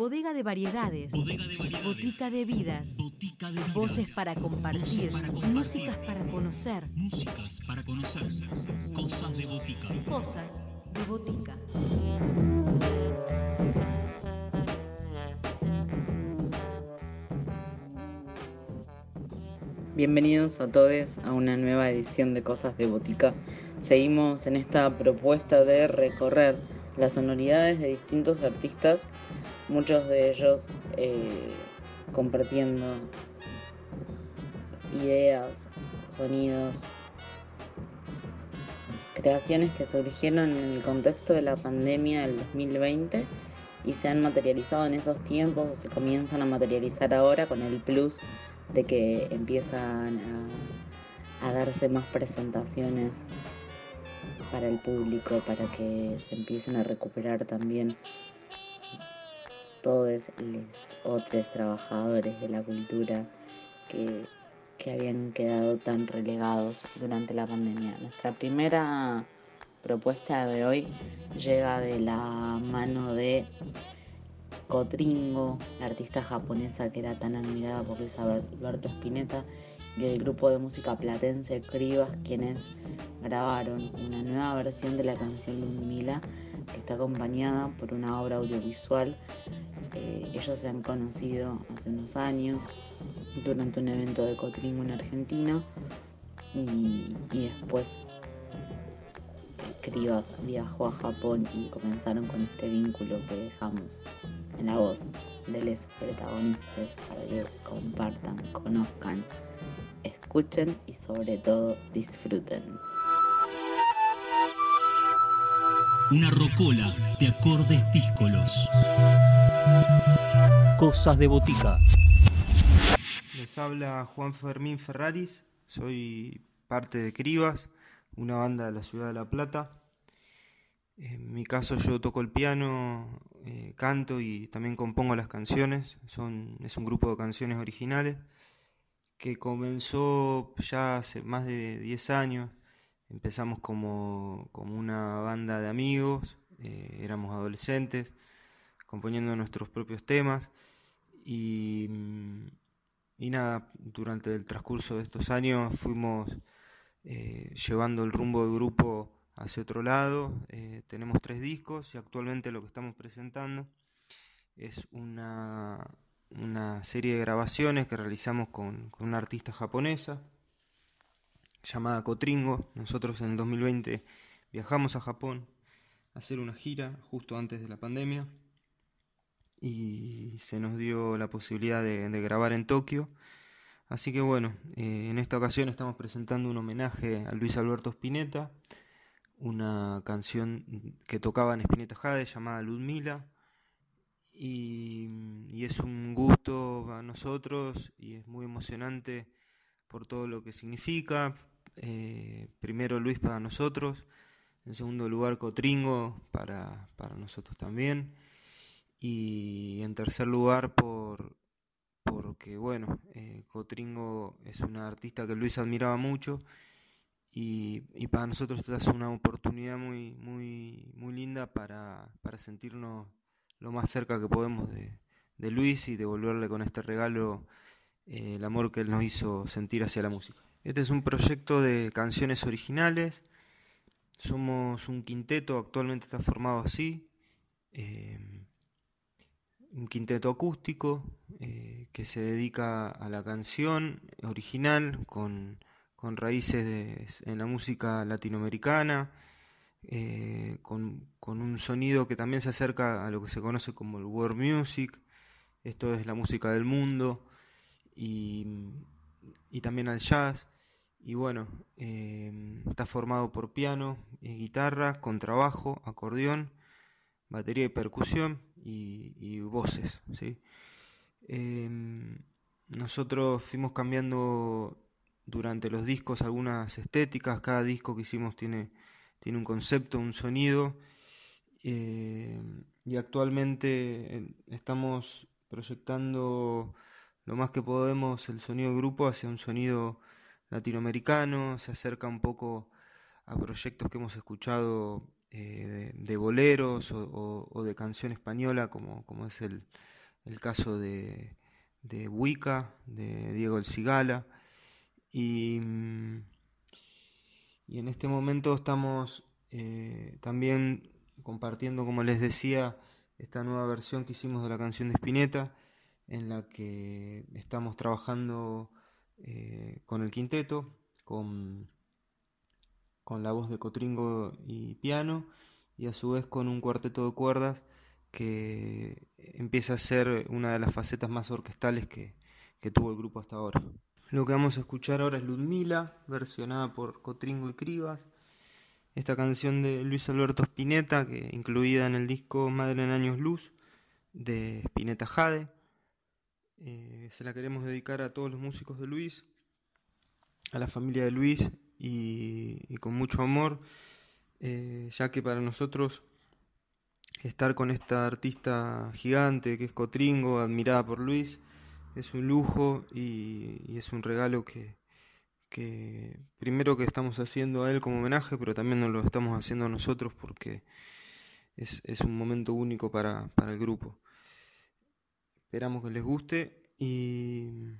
Bodega de variedades. Bodega de variedades. Botica de vidas. Botica de vidas. Voces para compartir. Voces para compartir. Músicas para conocer. Músicas para conocer. Cosas de botica. Cosas de botica. Bienvenidos a todos a una nueva edición de Cosas de Botica. Seguimos en esta propuesta de recorrer las sonoridades de distintos artistas, muchos de ellos eh, compartiendo ideas, sonidos, creaciones que surgieron en el contexto de la pandemia del 2020 y se han materializado en esos tiempos o se comienzan a materializar ahora con el plus de que empiezan a, a darse más presentaciones para el público, para que se empiecen a recuperar también todos los otros trabajadores de la cultura que, que habían quedado tan relegados durante la pandemia. Nuestra primera propuesta de hoy llega de la mano de Kotringo, la artista japonesa que era tan admirada por Luis Alberto Spinetta, y el grupo de música platense Cribas, quienes grabaron una nueva versión de la canción Ludmila, que está acompañada por una obra audiovisual. Eh, ellos se han conocido hace unos años durante un evento de Cotringo en Argentina y, y después Cribas viajó a Japón y comenzaron con este vínculo que dejamos en la voz de los protagonistas para que compartan, conozcan, escuchen y sobre todo disfruten. Una rocola de acordes díscolos. Cosas de botica. Les habla Juan Fermín Ferraris, soy parte de Cribas, una banda de la ciudad de La Plata. En mi caso yo toco el piano, eh, canto y también compongo las canciones. Son, es un grupo de canciones originales que comenzó ya hace más de 10 años. Empezamos como, como una banda de amigos, eh, éramos adolescentes, componiendo nuestros propios temas y, y nada, durante el transcurso de estos años fuimos eh, llevando el rumbo del grupo hacia otro lado. Eh, tenemos tres discos y actualmente lo que estamos presentando es una, una serie de grabaciones que realizamos con, con, una artista japonesa llamada Kotringo. Nosotros en el 2020 viajamos a Japón a hacer una gira justo antes de la pandemia y se nos dio la posibilidad de, de grabar en Tokio. Así que bueno, eh, en esta ocasión estamos presentando un homenaje a Luis Alberto Spinetta, una canción que tocaba en Spinetta Jade llamada Ludmila. Y, y, es un gusto a nosotros y es muy emocionante por todo lo que significa. Eh, primero Luis para nosotros, en segundo lugar Cotringo para, para nosotros también. Y en tercer lugar por, porque bueno, eh, Cotringo es una artista que Luis admiraba mucho y, para nosotros esta es una oportunidad muy, muy, muy linda para, para sentirnos lo más cerca que podemos de, de, Luis y devolverle con este regalo eh, el amor que él nos hizo sentir hacia la música. Este es un proyecto de canciones originales, somos un quinteto, actualmente está formado así. Eh, un quinteto acústico eh, que se dedica a la canción original con, con raíces de, en la música latinoamericana, eh, con, con, un sonido que también se acerca a lo que se conoce como el world music, esto es la música del mundo, y, y también al jazz. Y bueno, eh, está formado por piano, guitarra, contrabajo, acordeón, batería y percusión y, y voces. ¿sí? Eh, nosotros fuimos cambiando durante los discos algunas estéticas, cada disco que hicimos tiene, tiene un concepto, un sonido, eh, y actualmente estamos proyectando lo más que podemos el sonido de grupo hacia un sonido latinoamericano, se acerca un poco a proyectos que hemos escuchado eh, de, boleros o, de canción española, como, como es el, el caso de, de Wicca, de Diego El Cigala. Y, y en este momento estamos eh, también compartiendo, como les decía, esta nueva versión que hicimos de la canción de Spinetta, en la que estamos trabajando eh, con el quinteto, con, la voz de Cotringo y piano, y a su vez con un cuarteto de cuerdas que empieza a ser una de las facetas más orquestales que, que tuvo el grupo hasta ahora. Lo que vamos a escuchar ahora es Ludmila, versionada por Cotringo y Cribas. Esta canción de Luis Alberto Spinetta, que incluida en el disco Madre en Años Luz de Spinetta Jade. Eh, se la queremos dedicar a todos los músicos de Luis, a la familia de Luis y, con mucho amor, eh, ya que para nosotros estar con esta artista gigante que es Cotringo, admirada por Luis, es un lujo y, es un regalo que, primero que estamos haciendo a él como homenaje, pero también nos lo estamos haciendo a nosotros porque es, un momento único para, para, el grupo. Esperamos que les guste y,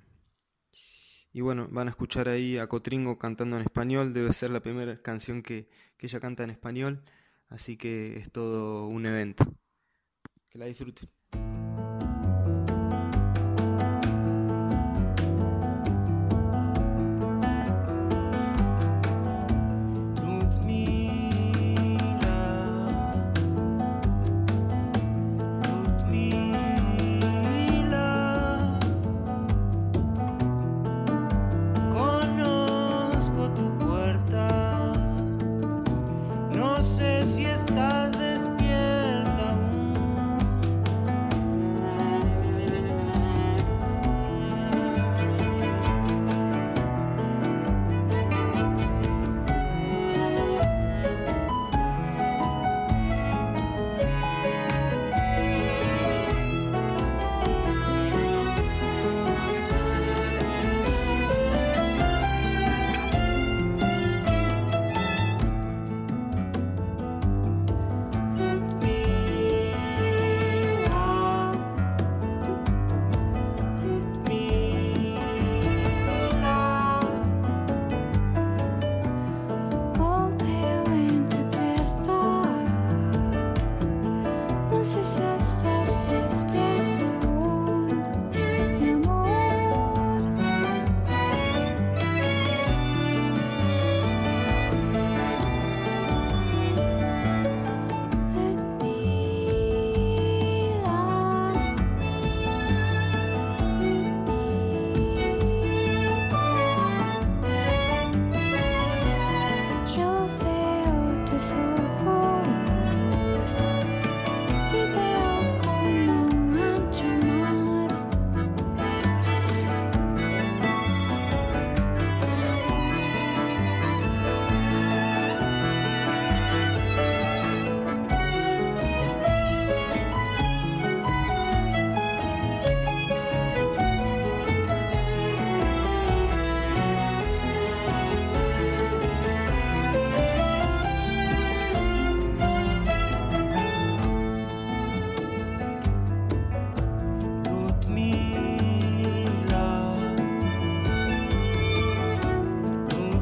y bueno, van a escuchar ahí a Cotringo cantando en español, debe ser la primera canción que, que ella canta en español, así que es todo un evento. Que la disfruten.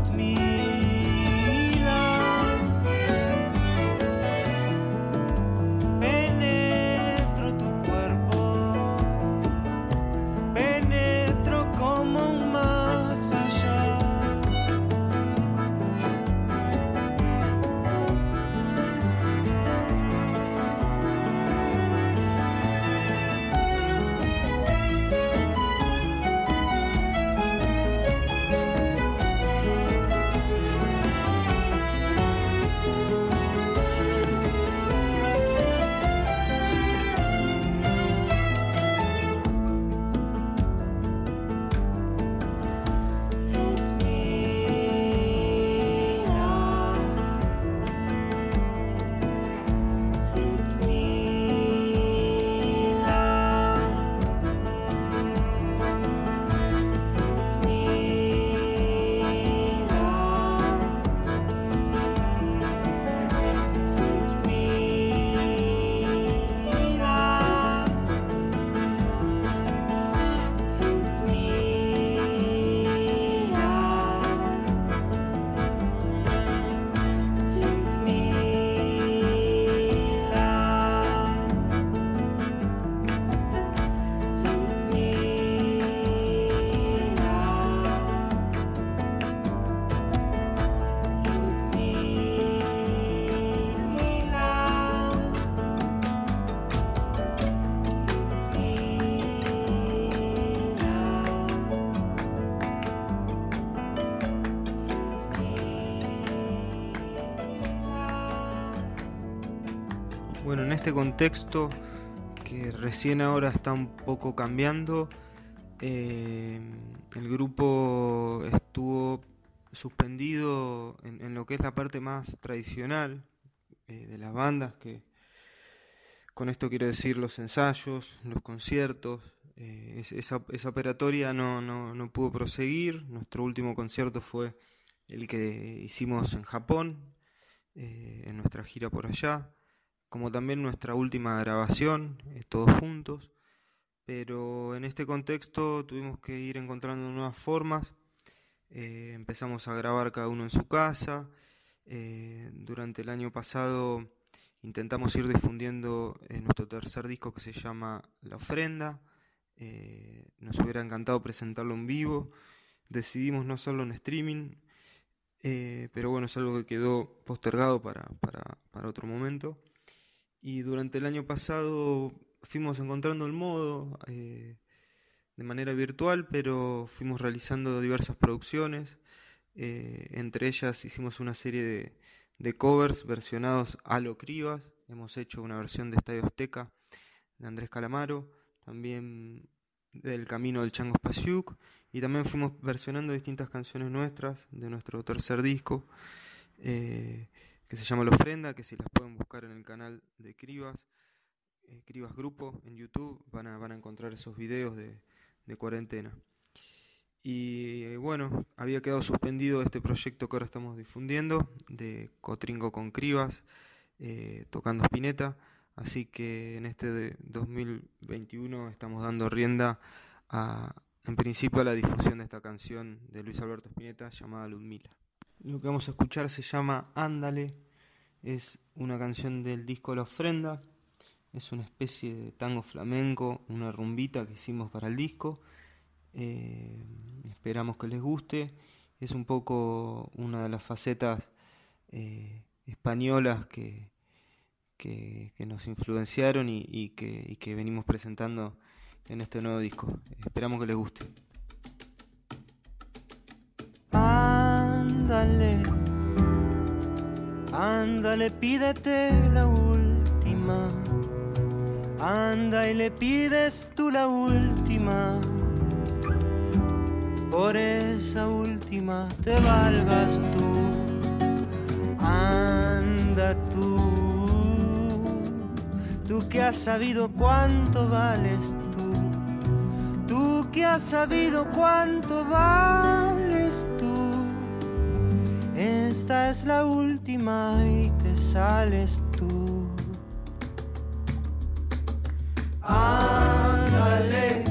me. Este contexto que recién ahora está un poco cambiando, eh, el grupo estuvo suspendido en, lo que es la parte más tradicional eh, de las bandas, que con esto quiero decir los ensayos, los conciertos. Eh, esa, esa, operatoria no, no, no, pudo proseguir. Nuestro último concierto fue el que hicimos en Japón, en nuestra gira por allá, como también nuestra última grabación, todos juntos. Pero en este contexto tuvimos que ir encontrando nuevas formas. empezamos a grabar cada uno en su casa. durante el año pasado intentamos ir difundiendo eh, nuestro tercer disco que se llama La Ofrenda. Eh, nos hubiera encantado presentarlo en vivo. Decidimos no hacerlo en streaming, eh, pero bueno, es algo que quedó postergado para, para, otro momento. Y durante el año pasado fuimos encontrando el modo de manera virtual, pero fuimos realizando diversas producciones. entre ellas hicimos una serie de, de covers versionados a lo Cribas. Hemos hecho una versión de Estadio Azteca de Andrés Calamaro, también del Camino del Chango Spasiuk, y también fuimos versionando distintas canciones nuestras de nuestro tercer disco, eh, que se llama La Ofrenda, que si las pueden buscar en el canal de Cribas, eh, Cribas Grupo en YouTube, van a, van a encontrar esos videos de, de cuarentena. Y eh, bueno, había quedado suspendido este proyecto que ahora estamos difundiendo, de Cotringo con Cribas, eh, tocando Spinetta. Así que en este de 2021 estamos dando rienda a, en principio a la difusión de esta canción de Luis Alberto Spinetta llamada Ludmila. Lo que vamos a escuchar se llama Ándale, es una canción del disco La Ofrenda, es una especie de tango flamenco, una rumbita que hicimos para el disco. Eh, esperamos que les guste. Es un poco una de las facetas eh, españolas que, que, nos influenciaron y, que, que venimos presentando en este nuevo disco. Esperamos que les guste. Ándale, ándale, pídete la última. Anda y le pides tú la última por esa última te valgas tú. Anda tú, tú que has sabido cuánto vales tú, tú que has sabido cuánto vales tú. Esta es la última y te sales tú. Ándale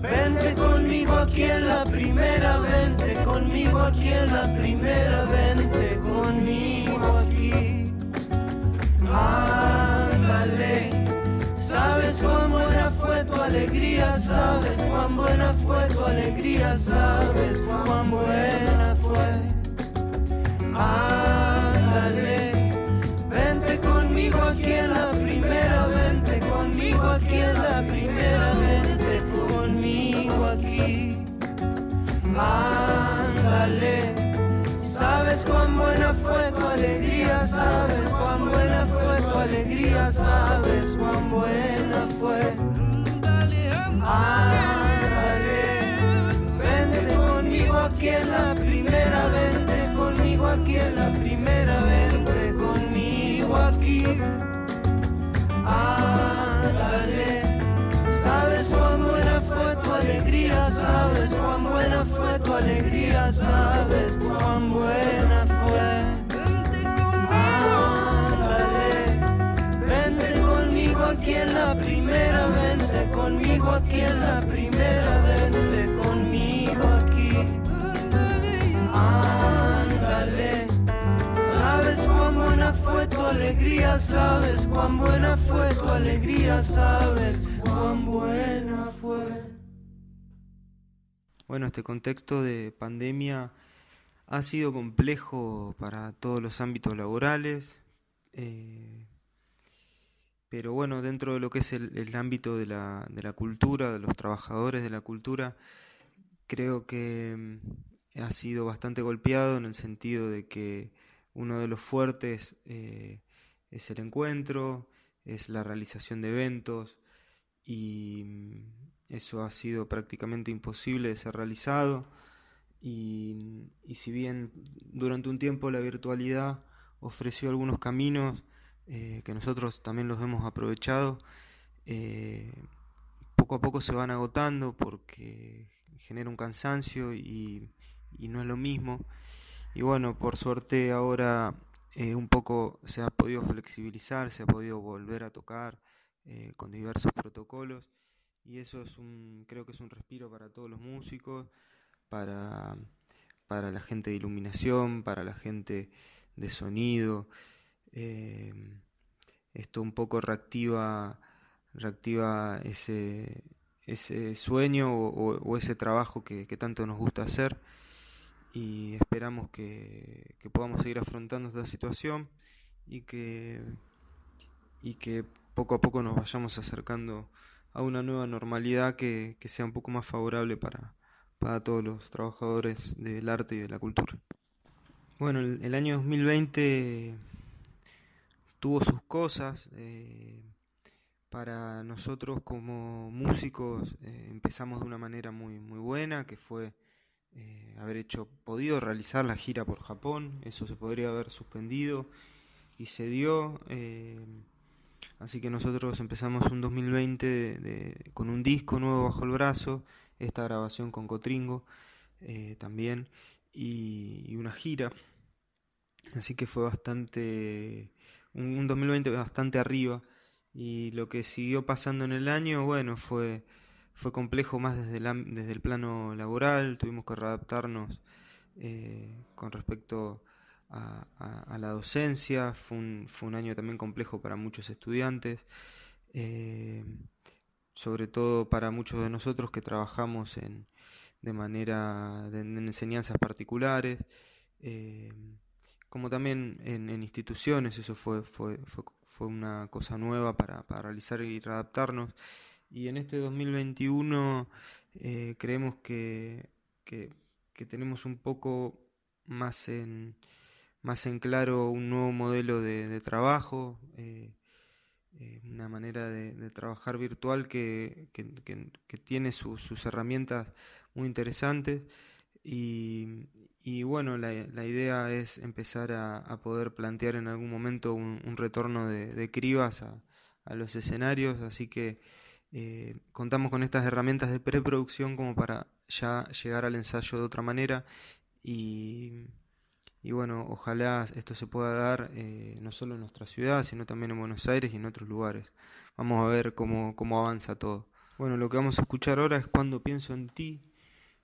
Vente conmigo aquí en la primera, vente conmigo aquí en la primera, vente conmigo aquí. Ándale, sabes cuán buena fue tu alegría, sabes cuán buena fue tu alegría, sabes cuán buena. Ándale, sabes cuán buena fue. Ándale, vente conmigo aquí en la primera, vente conmigo aquí en la primera, vente conmigo aquí. Ándale, sabes cuán buena fue tu alegría, sabes cuán buena fue tu alegría, sabes cuán buena fue. Bueno, este contexto de pandemia ha sido complejo para todos los ámbitos laborales, eh, pero bueno, dentro de lo que es el, ámbito de la, de la, cultura, de los trabajadores de la cultura, creo que mm, ha sido bastante golpeado en el sentido de que uno de los fuertes eh, es el encuentro, es la realización de eventos y mm, eso ha sido prácticamente imposible de ser realizado y, si bien durante un tiempo la virtualidad ofreció algunos caminos eh, que nosotros también los hemos aprovechado, eh, poco a poco se van agotando porque genera un cansancio y, no es lo mismo. Y bueno, por suerte ahora eh, un poco se ha podido flexibilizar, se ha podido volver a tocar con diversos protocolos y eso es un, creo que es un respiro para todos los músicos para, para la gente de iluminación, para la gente de sonido. Eh, esto un poco reactiva, reactiva ese, ese sueño o, ese trabajo que, tanto nos gusta hacer y esperamos que, podamos seguir afrontando esta situación y que, y que poco a poco nos vayamos acercando a una nueva normalidad que sea un poco más favorable para, para todos los trabajadores del arte y de la cultura. Bueno, el, año 2020 tuvo sus cosas. Eh, para nosotros como músicos eh, empezamos de una manera muy, muy buena, que fue eh, haber hecho, podido realizar la gira por Japón. Eso se podría haber suspendido y se dio. Así que nosotros empezamos un 2020 con un disco nuevo bajo el brazo esta grabación con Cotringo eh, también y, una gira. Así que fue bastante, un, 2020 bastante arriba y lo que siguió pasando en el año, bueno, fue, fue complejo más desde, desde el plano laboral, tuvimos que readaptarnos eh, con respecto a, la docencia, fue un, fue un año también complejo para muchos estudiantes. Eh, sobre todo para muchos de nosotros que trabajamos en, de manera de, en enseñanzas particulares, eh, como también en, instituciones, eso fue, fue, fue, una cosa nueva para, para, realizar y readaptarnos. Y en este 2021 eh, creemos que, que, tenemos un poco más en, más en claro un nuevo modelo de, trabajo. Eh, eh, una manera de, trabajar virtual que, tiene sus herramientas muy interesantes y, bueno, la, idea es empezar a, poder plantear en algún momento un, retorno de, cribas a, los escenarios, así que eh, contamos con estas herramientas de preproducción como para ya llegar al ensayo de otra manera y y bueno, ojalá esto se pueda dar eh, no solo en nuestra ciudad, sino también en Buenos Aires y en otros lugares. Vamos a ver cómo, cómo avanza todo. Bueno, lo que vamos a escuchar ahora es Cuando pienso en ti.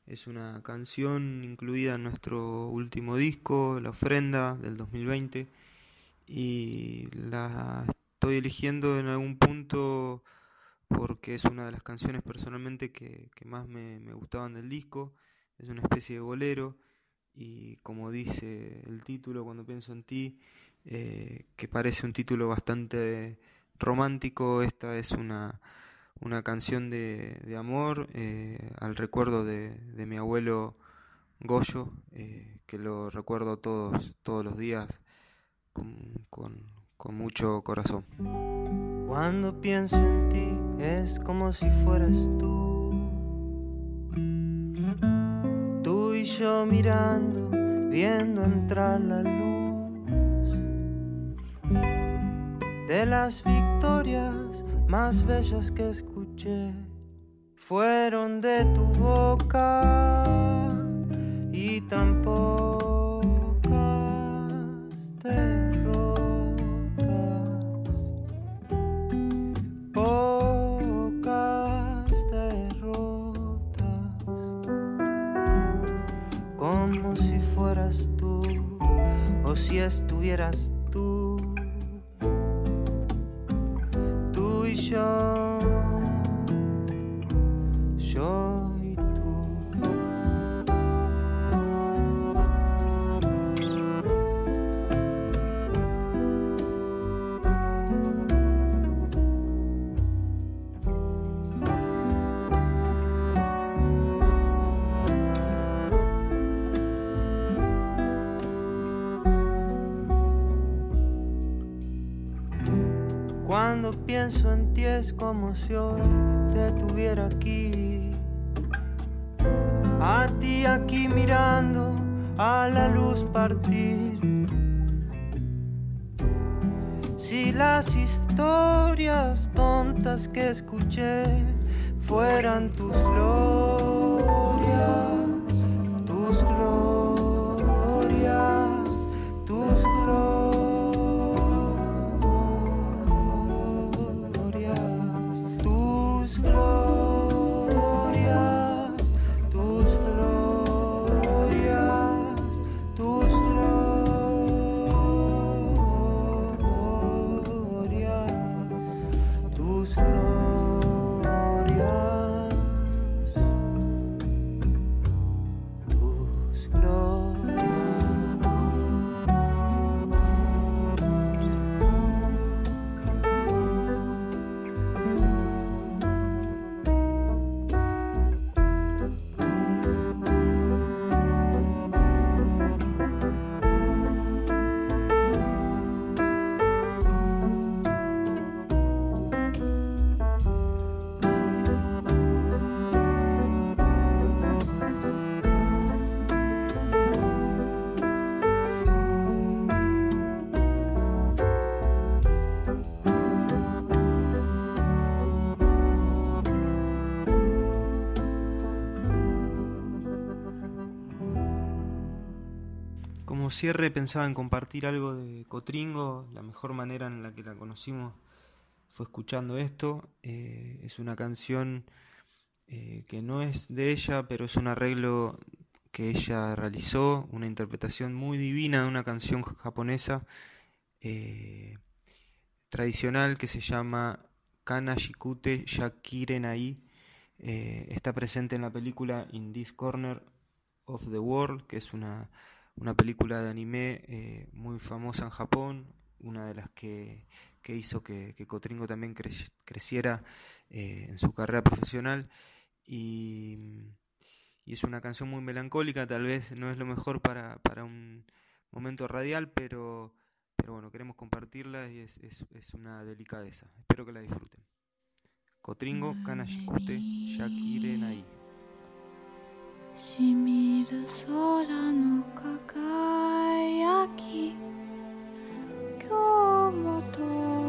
Es una canción incluida en nuestro último disco, La Ofrenda, del 2020. Y la estoy eligiendo en algún punto porque es una de las canciones personalmente que, que más me, me gustaban del disco. Es una especie de bolero y como dice el título cuando pienso en ti, eh, que parece un título bastante romántico, esta es una, una canción de, de amor eh, al recuerdo de, de, mi abuelo Goyo, eh, que lo recuerdo todos, todos los días con, con, con mucho corazón. Cuando pienso en ti es como si fueras tú yo mirando, viendo entrar la luz. De las victorias más bellas que escuché fueron de tu boca y tampoco si estuvieras pienso en es como si hoy te tuviera aquí. A ti aquí mirando a la luz partir. Si las historias tontas que escuché fueran tus glorias, Como cierre pensaba en compartir algo de Cotringo, la mejor manera en la que la conocimos fue escuchando esto. Eh, es una canción eh, que no es de ella, pero es un arreglo que ella realizó, una interpretación muy divina de una canción japonesa eh, tradicional que se llama Kana Shikute Shakirenai. Está presente en la película In This Corner of the World, que es una, una película de anime eh, muy famosa en Japón, una de las que, que hizo que, que Cotringo también cre- creciera eh, en su carrera profesional. Y, y es una canción muy melancólica, tal vez no es lo mejor para, para un momento radial, pero, pero bueno, queremos compartirla y es, es, una delicadeza. Espero que la disfruten. Cotringo, Kanashikute, Shakirenai. しみる空の輝き。今日も遠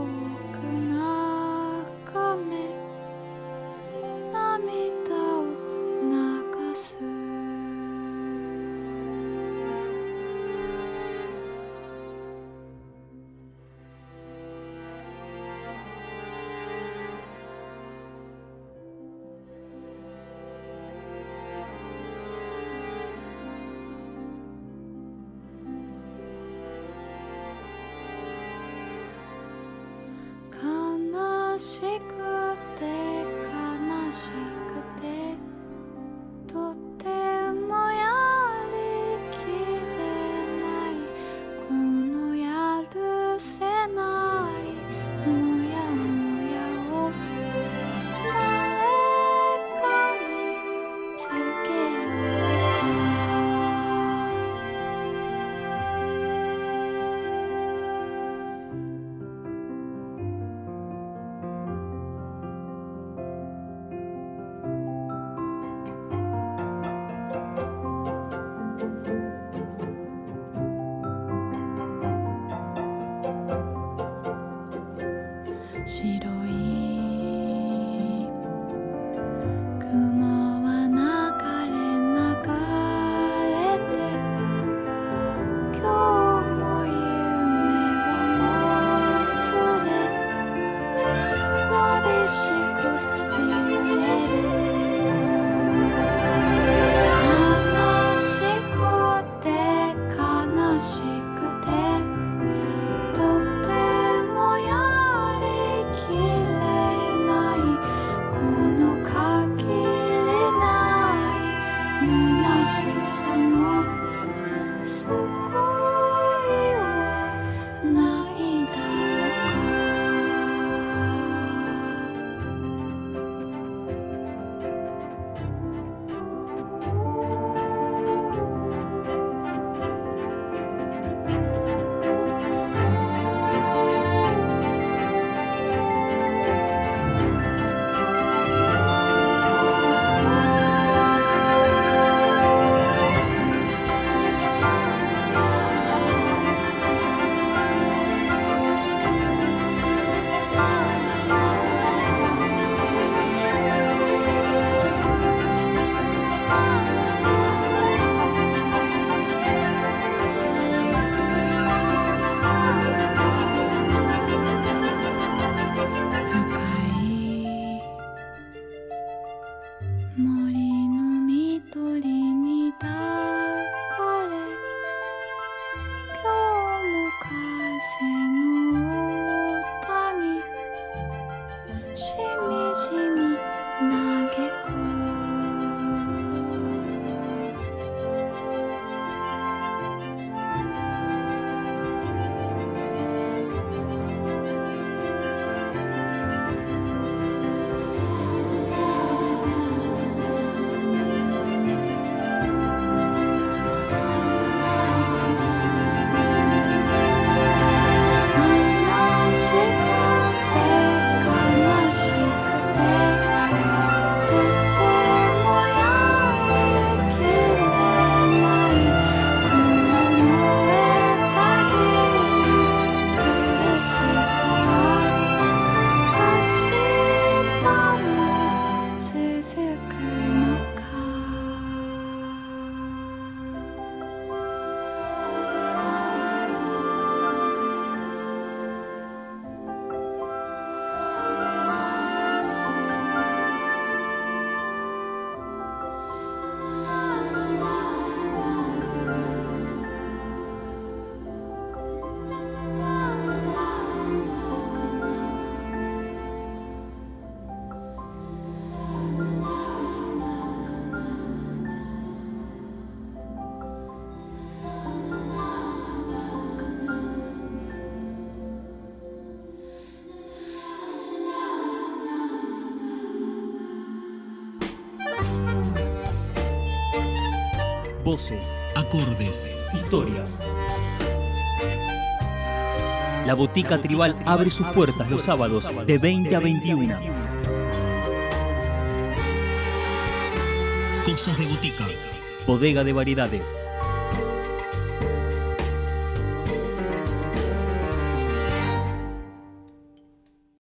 Voces, Acordes. historias. La Botica Tribal abre sus puertas los sábados de 20 a 21. Cosas de botica. Bodega de variedades.